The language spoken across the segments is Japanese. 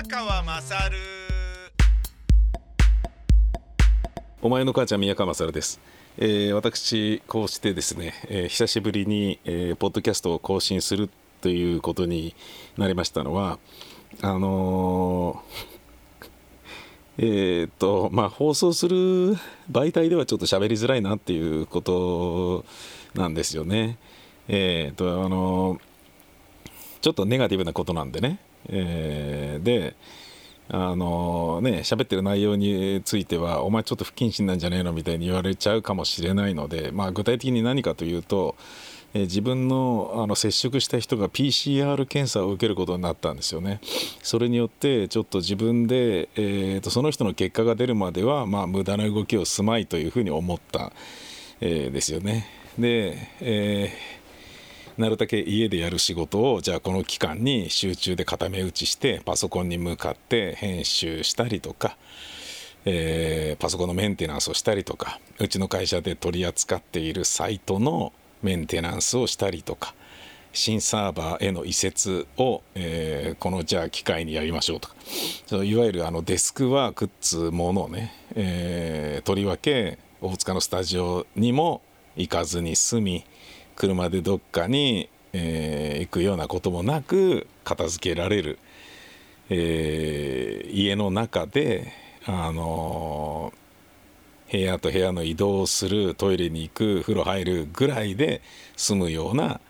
宮川まさるお前の母ちゃん宮川勝です、えー私こうしてですね、えー久しぶりに、えーポッドキャストを更新するということになりましたのはあのー えーっとまあ放送する媒体ではちょっと喋りづらいなっていうことなんですよね。えーっとあのーちょっとネガティブなことなんでね、えーであのね喋ってる内容についてはお前ちょっと不謹慎なんじゃねえのみたいに言われちゃうかもしれないので、まあ、具体的に何かというと、えー自分のあの接触した人が PCR 検査を受けることになったんですよね。それによってちょっと自分で、えーとその人の結果が出るまでは、まあ、無駄な動きをすまいというふうに思った、えーですよね。で、えーなるだけ家でやる仕事をじゃあこの期間に集中で固め打ちしてパソコンに向かって編集したりとか、えーパソコンのメンテナンスをしたりとかうちの会社で取り扱っているサイトのメンテナンスをしたりとか新サーバーへの移設を、えーこのじゃあ機械にやりましょうとか。そういわゆるあのデスクワークっつうものをね、えーとりわけ大塚のスタジオにも行かずに済み車でどっかに、えー行くようなこともなく片付けられる、えー家の中で、あのー部屋と部屋の移動するトイレに行く風呂入るぐらいで済むような、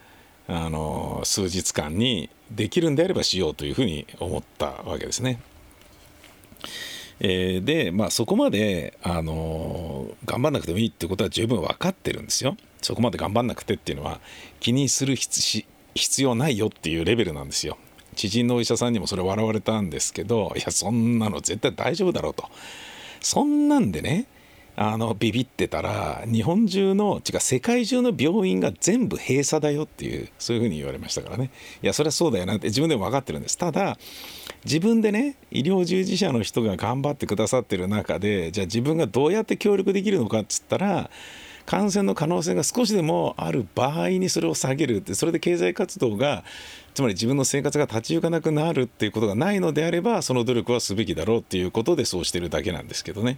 あのー数日間にできるんであればしようというふうに思ったわけですね。えーでまあそこまで、あのー頑張んなくてもいいってことは十分分かってるんですよ。そこまで頑張んなくてっていうのは気にする必要ないよっていうレベルなんですよ。知人のお医者さんにもそれ笑われたんですけどいやそんなの絶対大丈夫だろうと。そんなんでねあのビビってたら日本中の違う世界中の病院が全部閉鎖だよっていうそういうふうに言われましたからねいやそれはそうだよなって自分でも分かってるんですただ自分でね医療従事者の人が頑張ってくださってる中でじゃあ自分がどうやって協力できるのかっつったら感染の可能性が少しでもある場合にそれを下げるってそれで経済活動がつまり自分の生活が立ち行かなくなるっていうことがないのであればその努力はすべきだろうっていうことでそうしてるだけなんですけどね。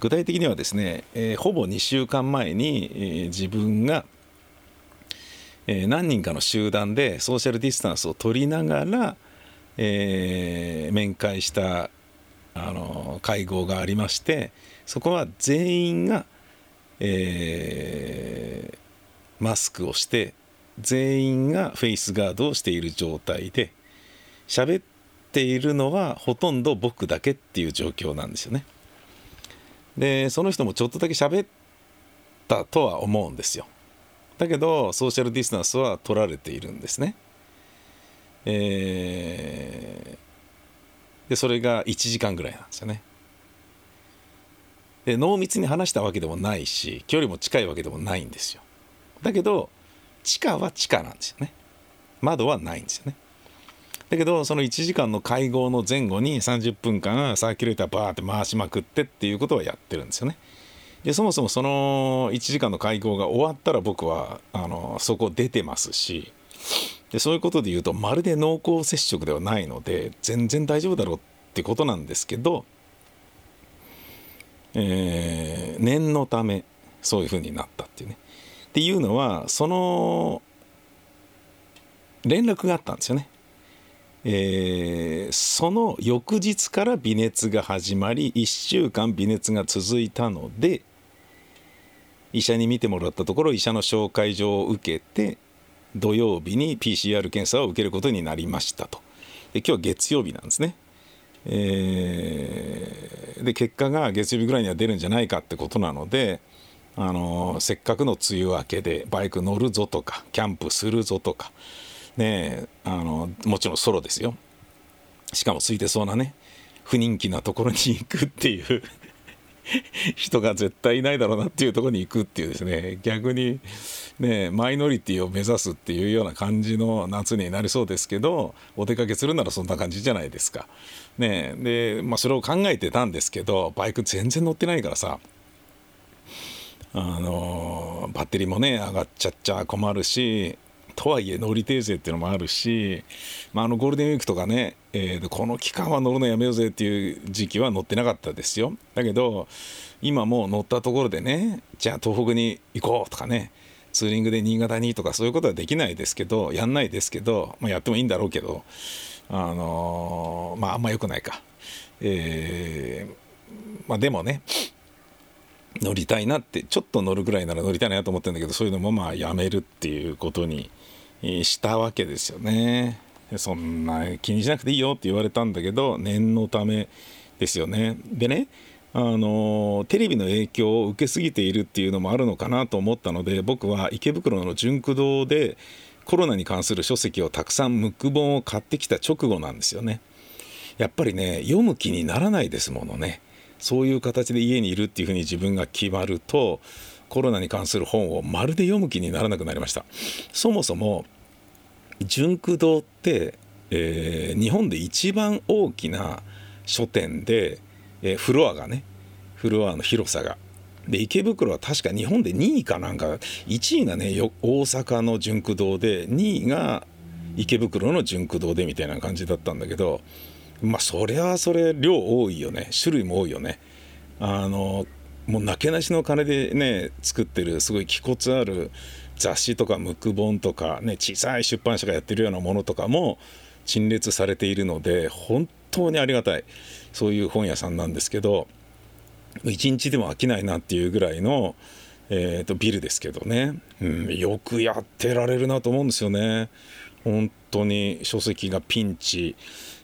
具体的にはですね、えーほぼ2週間前に、えー自分が、えー何人かの集団でソーシャルディスタンスを取りながら、えー面会したあの会合がありましてそこは全員が、えーマスクをして全員がフェイスガードをしている状態で喋っているのはほとんど僕だけっていう状況なんですよね。でその人もちょっとだけ喋ったとは思うんですよ。だけどソーシャルディスタンスは取られているんですね。えーでそれが1時間ぐらいなんですよね。で濃密に話したわけでもないし距離も近いわけでもないんですよ。だけど地下は地下なんですよね。窓はないんですよね。だけどその1時間の会合の前後に30分間サーキュレーターバーって回しまくってっていうことはやってるんですよね。でそもそもその1時間の会合が終わったら僕はあのそこ出てますしでそういうことで言うとまるで濃厚接触ではないので全然大丈夫だろうってことなんですけど、えー念のためそういうふうになったっていうね。っていうのはその連絡があったんですよね。えーその翌日から微熱が始まり1週間微熱が続いたので医者に見てもらったところ医者の紹介状を受けて土曜日に PCR 検査を受けることになりましたと。で今日は月曜日なんですね、えーで結果が月曜日ぐらいには出るんじゃないかってことなのであのせっかくの梅雨明けでバイク乗るぞとかキャンプするぞとかねあのもちろんソロですよ。しかも空いてそうなね不人気なところに行くっていう 人が絶対いないだろうなっていうところに行くっていうですね逆にねマイノリティを目指すっていうような感じの夏になりそうですけどお出かけするならそんな感じじゃないですか。ねでまあそれを考えてたんですけどバイク全然乗ってないからさあのバッテリーもね上がっちゃっちゃ困るしとはいえ乗り訂正っていうのもあるし、まあ、あのゴールデンウィークとかね、えー、この期間は乗るのやめようぜっていう時期は乗ってなかったですよだけど今もう乗ったところでねじゃあ東北に行こうとかねツーリングで新潟にとかそういうことはできないですけどやんないですけど、まあ、やってもいいんだろうけどあのー、まああんま良くないか。えー、まあでもね乗りたいなってちょっと乗るぐらいなら乗りたいなと思ってるんだけどそういうのもまあやめるっていうことにしたわけですよね。そんな気にしなくていいよって言われたんだけど念のためですよね。でねあのテレビの影響を受けすぎているっていうのもあるのかなと思ったので僕は池袋の純駆堂でコロナに関する書籍をたくさんムック本を買ってきた直後なんですよね。やっぱりね読む気にならないですものね。そういう形で家にいるっていうふうに自分が決まるとコロナに関する本をまるで読む気にならなくなりました。そもそも純駆堂って、えー、日本で一番大きな書店で、えー、フロアがねフロアの広さが。で池袋は確か日本で2位かなんか。1位がね大阪の純駆堂で2位が池袋の純駆堂でみたいな感じだったんだけど。まあそりゃそれ量多いよね。種類も多いよね。あのもうなけなしの金でね作ってるすごい気骨ある雑誌とかムック本とかね小さい出版社がやってるようなものとかも陳列されているので本当にありがたい。そういう本屋さんなんですけど一日でも飽きないなっていうぐらいの、えー、とビルですけどね、うん、よくやってられるなと思うんですよね。本当に書籍がピンチ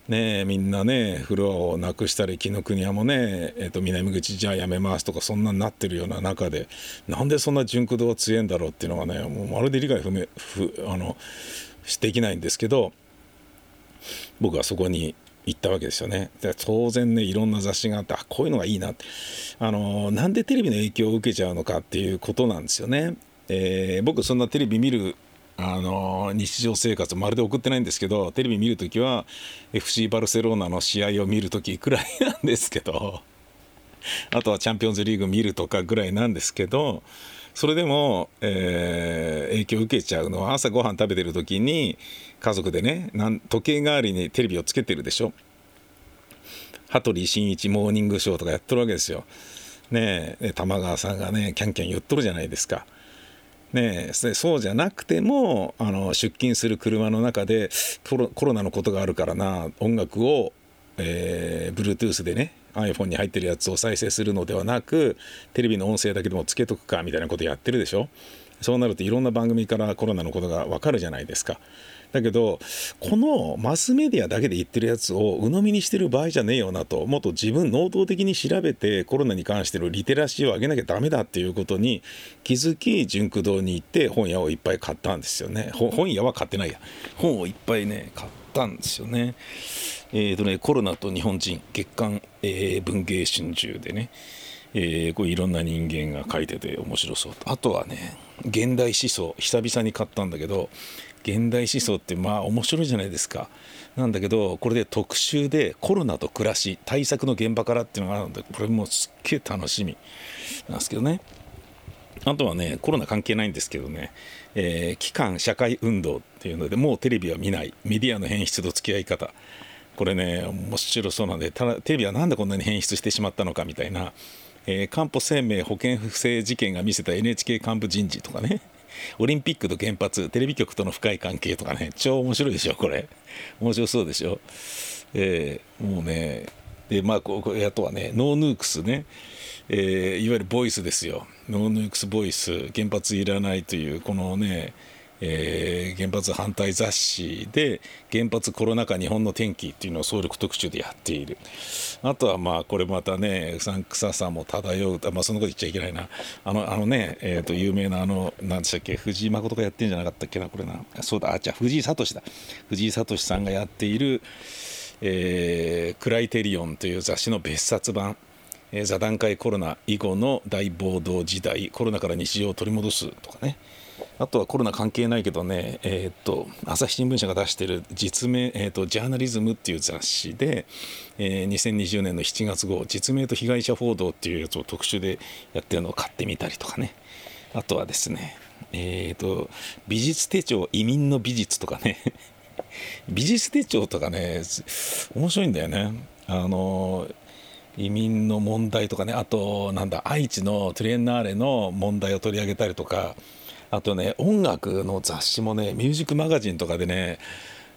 ねみんなねフロアをなくしたり紀ノ国屋もね、えー、と南口じゃあやめますとかそんなになってるような中でなんでそんな純駆動は強いんだろうっていうのがねもうまるで理解不明不あのできないんですけど僕はそこに行ったわけですよね。で当然ねいろんな雑誌があってあこういうのがいいなってあのなんでテレビの影響を受けちゃうのかっていうことなんですよね。えー、僕そんなテレビ見るあの日常生活まるで送ってないんですけどテレビ見るときは FC バルセロナの試合を見るときくらいなんですけど あとはチャンピオンズリーグ見るとかぐらいなんですけどそれでも、えー、影響受けちゃうのは朝ごはん食べてる時に家族でね時計代わりにテレビをつけてるでしょ羽鳥慎一モーニングショーとかやってるわけですよ。ねえ玉川さんがねキャンキャン言っとるじゃないですか。ね、そうじゃなくてもあの出勤する車の中でコロナのことがあるからな音楽を、えー、Bluetooth でね iPhone に入ってるやつを再生するのではなくテレビの音声だけでもつけとくかみたいなことやってるでしょそうなるといろんな番組からコロナのことがわかるじゃないですか。だけどこのマスメディアだけで言ってるやつを鵜呑みにしてる場合じゃねえよなともっと自分能動的に調べてコロナに関してのリテラシーを上げなきゃダメだっていうことに気づき純駆堂に行って本屋をいっぱい買ったんですよね。本屋は買ってないや。本をいっぱいね買ったんですよね。えーとねコロナと日本人月刊、えー、文芸春秋でねえー、こういろんな人間が書いてて面白そうと。あとはね現代思想久々に買ったんだけど現代思想ってまあ面白いじゃないですか。なんだけどこれで特集でコロナと暮らし対策の現場からっていうのがあるのでこれもすっげえ楽しみ。なんですけどね。あとはねコロナ関係ないんですけどね、えー、社会運動っていうのでもうテレビは見ない。メディアの変質と付き合い方。これね面白そうなんでただテレビは何でこんなに変質してしまったのかみたいな、えー、かんぽ生命保険不正事件が見せた NHK 幹部人事とかね。オリンピックと原発テレビ局との深い関係とかね超面白いでしょこれ。面白そうでしょ。えー、もうねでまあここあとはねノーヌークスね、えー、いわゆるボイスですよ。ノーヌークスボイス。原発いらないというこのねえー、原発反対雑誌で原発コロナ禍日本の天気っていうのを総力特集でやっている。あとはまあこれまたねうさんくささも漂うまあそんなこと言っちゃいけないな。あのあのねえ、ー、と有名なあの何でしたっけ藤井誠がやってるんじゃなかったっけなこれな。そうだあじゃあ藤井聡だ。藤井聡さんがやっているえー、クライテリオンという雑誌の別冊版。座談会コロナ以後の大暴動時代コロナから日常を取り戻すとかね。あとはコロナ関係ないけどね、えー、っと朝日新聞社が出してる実名、えー、っとジャーナリズムっていう雑誌で、えー、2020年の7月号実名と被害者報道っていうやつを特集でやってるのを買ってみたりとかね。あとはですねえっ、と美術手帳移民の美術とかね。美術手帳とかね面白いんだよね。あの移民の問題とかね。あとなんだ愛知のトリエンナーレの問題を取り上げたりとか。あとね音楽の雑誌もねミュージックマガジンとかでね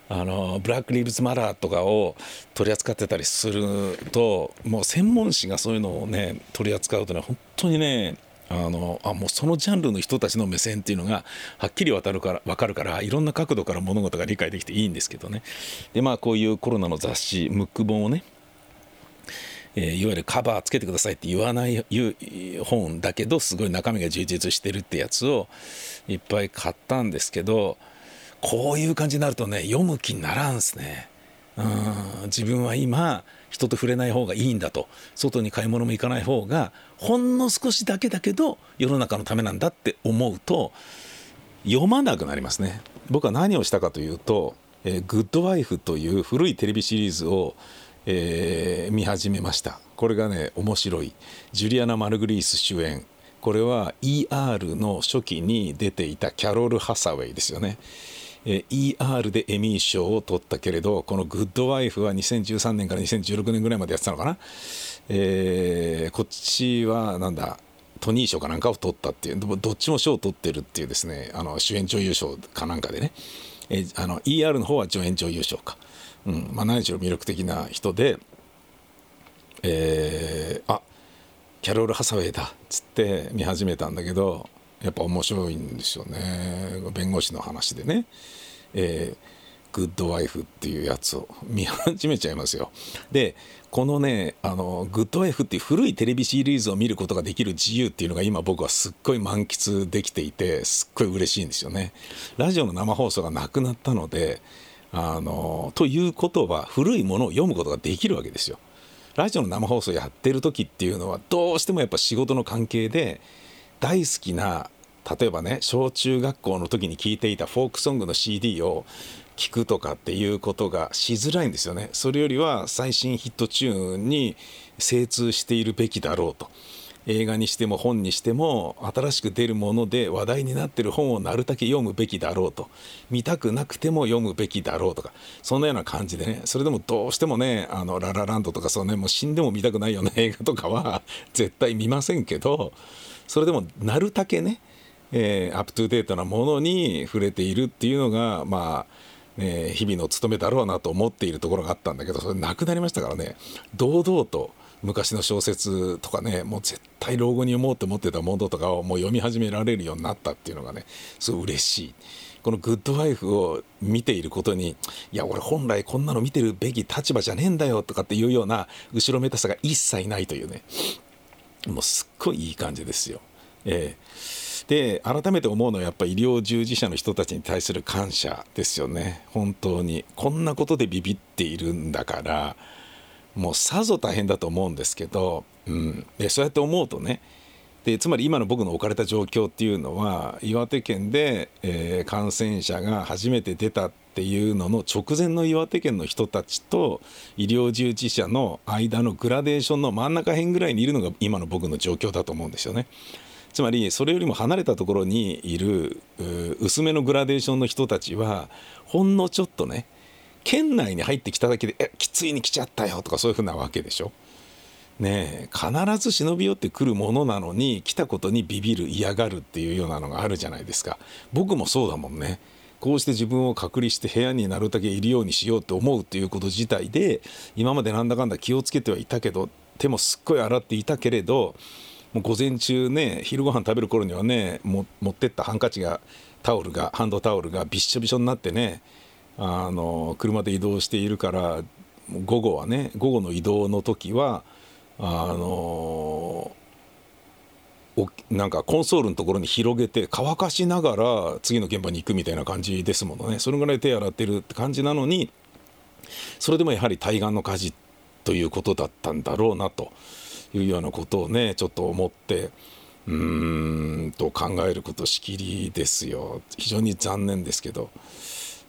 あのブラック・リーブズ・マラーとかを取り扱ってたりするともう専門誌がそういうのをね取り扱うとね本当にねあのあもうそのジャンルの人たちの目線っていうのがはっきり渡るから分かるからいろんな角度から物事が理解できていいんですけどね。でまあこういうコロナの雑誌ムック本をねえ、いわゆるカバーつけてくださいって言わない本だけどすごい中身が充実してるってやつをいっぱい買ったんですけどこういう感じになるとね読む気にならんすね。うん。自分は今人と触れない方がいいんだと。外に買い物も行かない方がほんの少しだけだけど世の中のためなんだって思うと読まなくなりますね。僕は何をしたかというと「えー、グッドワイフ」という古いテレビシリーズをえー、見始めました。これがね面白い。ジュリアナ・マルグリース主演。これは ER の初期に出ていたキャロル・ハサウェイですよね、えー、ER でエミー賞を取ったけれどこの「グッドワイフ」は2013年から2016年ぐらいまでやってたのかな、えー、こっちはなんだトニー賞かなんかを取ったっていう。どっちも賞を取ってるっていうですねあの主演女優賞かなんかでね、えー、あの ER の方は助演女優賞か。うんまあ、何しろ魅力的な人で、えー、あキャロル・ハサウェイだっつって見始めたんだけどやっぱ面白いんですよね。弁護士の話でね、えー、グッドワイフっていうやつを見始めちゃいますよ。でこのねあのグッドワイフっていう古いテレビシリーズを見ることができる自由っていうのが今僕はすっごい満喫できていてすっごい嬉しいんですよね。ラジオの生放送がなくなったのであのということは古いものを読むことができるわけですよ。ラジオの生放送やってる時っていうのはどうしてもやっぱ仕事の関係で大好きな例えばね小中学校の時に聴いていたフォークソングの CD を聞くとかっていうことがしづらいんですよね。それよりは最新ヒットチューンに精通しているべきだろうと。映画にしても本にしても新しく出るもので話題になってる本をなるだけ読むべきだろうと。見たくなくても読むべきだろうとか。そんなような感じでね。それでもどうしてもねあのララランドとかそうねもう死んでも見たくないような 映画とかは絶対見ませんけどそれでもなるだけね、えー、アップトゥデートなものに触れているっていうのがまあね、日々の務めだろうなと思っているところがあったんだけどそれなくなりましたからね。堂々と昔の小説とかねもう絶対老後に読もうと思ってたものとかをもう読み始められるようになったっていうのがねすごい嬉しい。このグッドワイフを見ていることにいや俺本来こんなの見てるべき立場じゃねえんだよとかっていうような後ろめたさが一切ないというねもうすっごいいい感じですよ。えー、で改めて思うのはやっぱ医療従事者の人たちに対する感謝ですよね本当にこんなことでビビっているんだからもうさぞ大変だと思うんですけど、うん、でそうやって思うとねでつまり今の僕の置かれた状況っていうのは岩手県で、えー、感染者が初めて出たっていうのの直前の岩手県の人たちと医療従事者の間のグラデーションの真ん中辺ぐらいにいるのが今の僕の状況だと思うんですよね。つまりそれよりも離れたところにいる薄めのグラデーションの人たちはほんのちょっとね県内に入ってきただけで「えきついに来ちゃったよ」とかそういうふうなわけでしょ？ねえ必ず忍び寄ってくるものなのに来たことにビビる嫌がるっていうようなのがあるじゃないですか僕もそうだもんねこうして自分を隔離して部屋になるだけいるようにしようって思うっていうこと自体で今までなんだかんだ気をつけてはいたけど手もすっごい洗っていたけれどもう午前中ね昼ご飯食べる頃にはね持ってったハンカチがタオルがハンドタオルがびっしょびしょになってねあの車で移動しているから午後はね午後の移動の時はあのなんかコンソールのところに広げて乾かしながら次の現場に行くみたいな感じですものねそれぐらい手洗ってるって感じなのにそれでもやはり対岸の火事ということだったんだろうなというようなことをねちょっと思ってうーんと考えることしきりですよ非常に残念ですけど。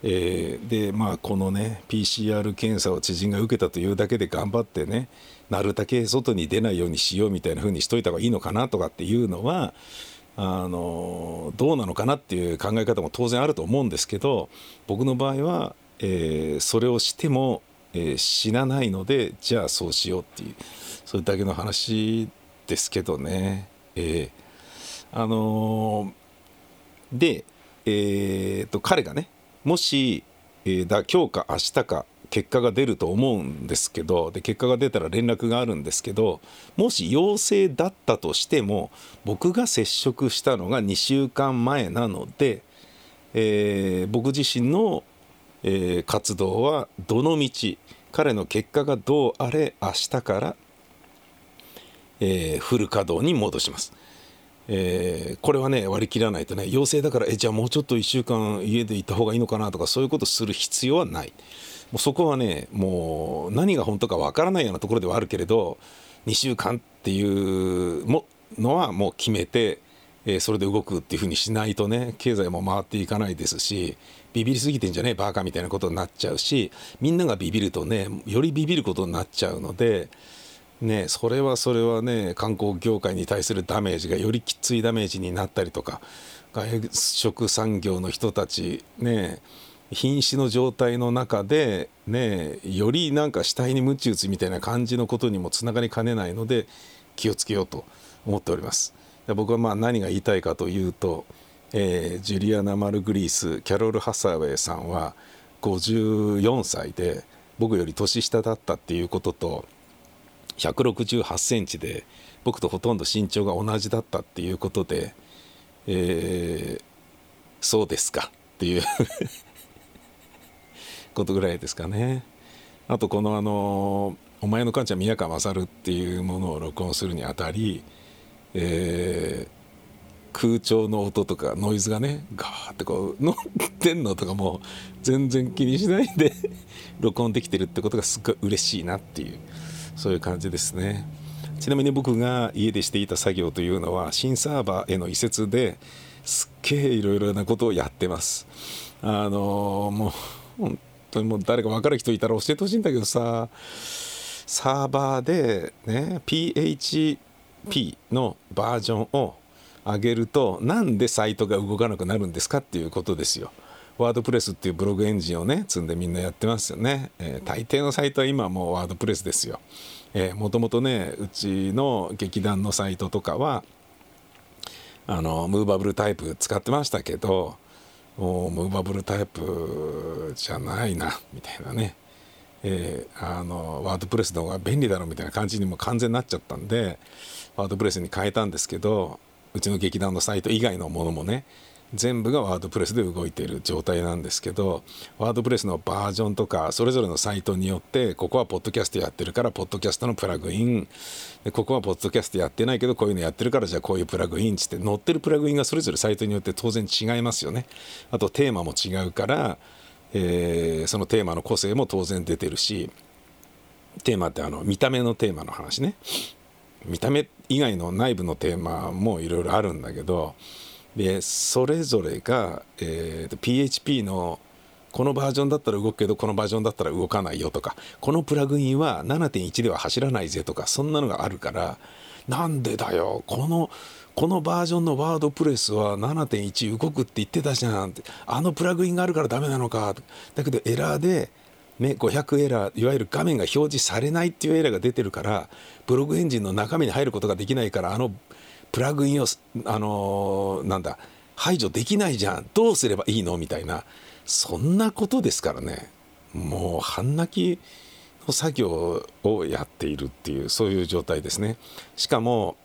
えー、でまあこのね PCR 検査を知人が受けたというだけで頑張ってねなるだけ外に出ないようにしようみたいな風にしといた方がいいのかなとかっていうのはあのどうなのかなっていう考え方も当然あると思うんですけど僕の場合は、えー、それをしても、えー、死なないのでじゃあそうしようっていうそれだけの話ですけどね。えー、あので、えーと彼がねもし、えー、だ今日か明日か結果が出ると思うんですけどで結果が出たら連絡があるんですけどもし陽性だったとしても僕が接触したのが2週間前なので、えー、僕自身の、えー、活動はどのみち彼の結果がどうあれ明日から、えー、フル稼働に戻します。えー、これはね割り切らないとね陽性だからえじゃあもうちょっと1週間家でいた方がいいのかなとかそういうことする必要はないもうそこはねもう何が本当かわからないようなところではあるけれど2週間っていうのはもう決めて、えー、それで動くっていうふうにしないとね経済も回っていかないですしビビりすぎてんじゃねえバカみたいなことになっちゃうしみんながビビるとねよりビビることになっちゃうので。ね、それはそれはね観光業界に対するダメージがよりきついダメージになったりとか外食産業の人たちね瀕死の状態の中でねよりなんか死体に鞭打つみたいな感じのことにもつながりかねないので気をつけようと思っております。僕はまあ何が言いたいかというと、えー、ジュリアナ・マルグリースキャロル・ハサウェイさんは54歳で僕より年下だったっていうことと168センチで僕とほとんど身長が同じだったっていうことで、えー、そうですかっていう ことぐらいですかね。あとこのあの「お前の母ちゃん宮川勝」っていうものを録音するにあたり、えー、空調の音とかノイズがねガーってこう乗ってんのとかも全然気にしないで 録音できてるってことがすっごい嬉しいなっていう。そういう感じですねちなみに僕が家でしていた作業というのは新サーバーへの移設ですっげえいろいろなことをやってますあのもう本当にもう誰か分かる人いたら教えてほしいんだけどさサーバーでね PHP のバージョンを上げるとなんでサイトが動かなくなるんですかっていうことですよ。ワードプレスっていうブログエンジンをね積んでみんなやってますよね、えー、大抵のサイトは今もうワードプレスですよ。もともとねうちの劇団のサイトとかはあのムーバブルタイプ使ってましたけどもうムーバブルタイプじゃないなみたいなね、えー、あのワードプレスの方が便利だろみたいな感じにも完全になっちゃったんでワードプレスに変えたんですけどうちの劇団のサイト以外のものもね全部がワードプレスで動いている状態なんですけどワードプレスのバージョンとかそれぞれのサイトによってここはポッドキャストやってるからポッドキャストのプラグイン。でここはポッドキャストやってないけどこういうのやってるからじゃあこういうプラグインつって載ってるプラグインがそれぞれサイトによって当然違いますよね。あとテーマも違うから、えー、そのテーマの個性も当然出てるしテーマってあの見た目のテーマの話ね。見た目以外の内部のテーマもいろいろあるんだけどでそれぞれが、えー、PHP のこのバージョンだったら動くけどこのバージョンだったら動かないよとかこのプラグインは7.1では走らないぜとかそんなのがあるからなんでだよこのこのバージョンのワードプレスは7.1動くって言ってたじゃんってあのプラグインがあるからダメなのかだけどエラーで、ね、500エラーいわゆる画面が表示されないっていうエラーが出てるからブログエンジンの中身に入ることができないからあのプラグインをあの、なんだ排除できないじゃん。どうすればいいの？みたいな。そんなことですからね。もう半泣きの作業をやっているっていうそういう状態ですね。しかも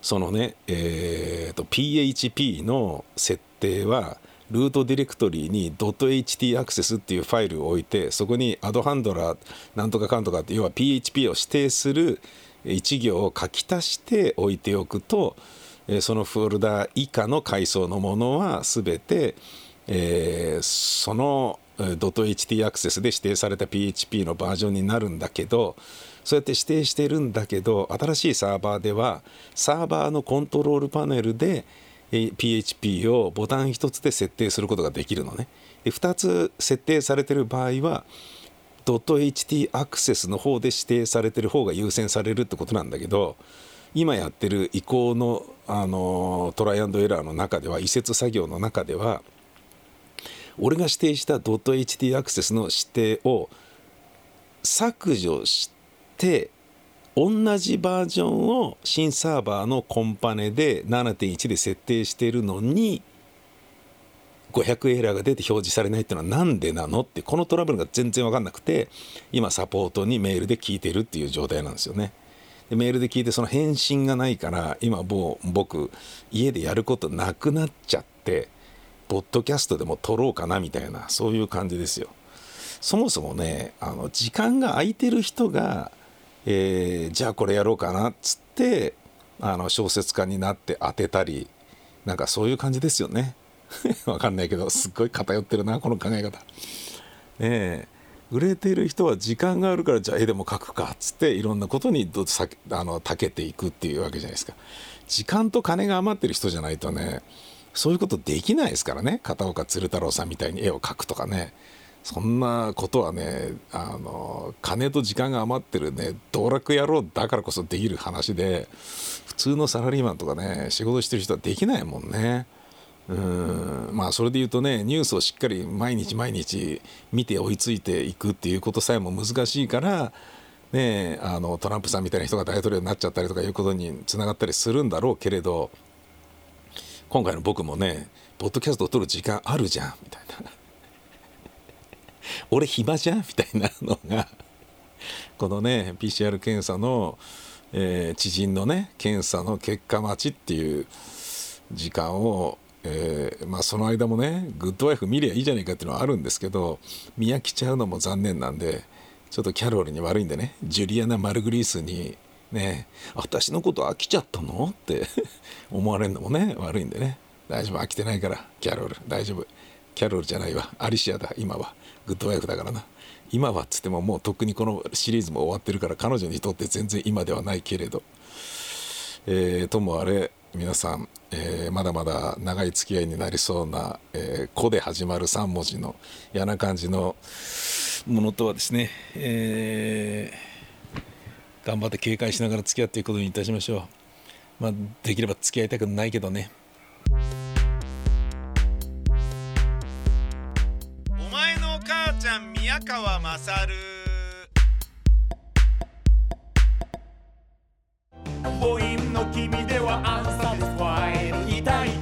そのねえーと、PHP の設定はルートディレクトリに .ht アクセスっていうファイルを置いてそこにアドハンドラーなんとかかんとかって要は PHP を指定する1行を書き足して置いておくとそのフォルダ以下の階層のものは全て、えー、その .ht アクセスで指定された PHP のバージョンになるんだけどそうやって指定してるんだけど新しいサーバーではサーバーのコントロールパネルで PHP をボタン1つで設定することができるのね。で2つ設定されてる場合は .ht アクセスの方で指定されてる方が優先されるってことなんだけど今やってる移行のあのトライアンドエラーの中では移設作業の中では俺が指定したドット .ht アクセスの指定を削除して同じバージョンを新サーバーのコンパネで7.1で設定しているのに500エラーが出て表示されないっていうのは何でなの？ってこのトラブルが全然分かんなくて今サポートにメールで聞いてるっていう状態なんですよね。でメールで聞いてその返信がないから今もう僕家でやることなくなっちゃってポッドキャストでも撮ろうかなみたいなそういう感じですよ。そもそもねあの時間が空いてる人が、えー、じゃあこれやろうかなっつってあの小説家になって当てたりなんかそういう感じですよね。わかんないけどすっごい偏ってるなこの考え方。ねえ売れてる人は時間があるからじゃあ絵でも描くかっつっていろんなことにどさあの長けていくっていうわけじゃないですか時間と金が余ってる人じゃないとねそういうことできないですからね片岡鶴太郎さんみたいに絵を描くとかねそんなことはねあの金と時間が余ってるね道楽野郎だからこそできる話で普通のサラリーマンとかね仕事してる人はできないもんね。うん。まあそれで言うとねニュースをしっかり毎日毎日見て追いついていくっていうことさえも難しいからねあのトランプさんみたいな人が大統領になっちゃったりとかいうことにつながったりするんだろうけれど今回の僕もねポッドキャストを撮る時間あるじゃんみたいな。俺暇じゃんみたいなのがこのね PCR 検査の、えー、知人のね検査の結果待ちっていう時間をえー、まあその間もねグッドワイフ見りゃいいじゃないかっていうのはあるんですけど見飽きちゃうのも残念なんでちょっとキャロルに悪いんでねジュリアナ・マルグリースにね私のこと飽きちゃったのって 思われるのもね悪いんでね。大丈夫飽きてないからキャロル。大丈夫。キャロルじゃないわ。アリシアだ今は。グッドワイフだからな。今はっつってももうとっくにこのシリーズも終わってるから彼女にとって全然今ではないけれど。えー、ともあれ皆さん、えー、まだまだ長い付き合いになりそうな「えー、子」で始まる3文字の嫌な感じのものとはですね、えー、頑張って警戒しながら付き合っていくことにいたしましょう。まあ、できれば付き合いたくないけどね。お前のお母ちゃん宮川勝母音の君では unsatisfied 痛い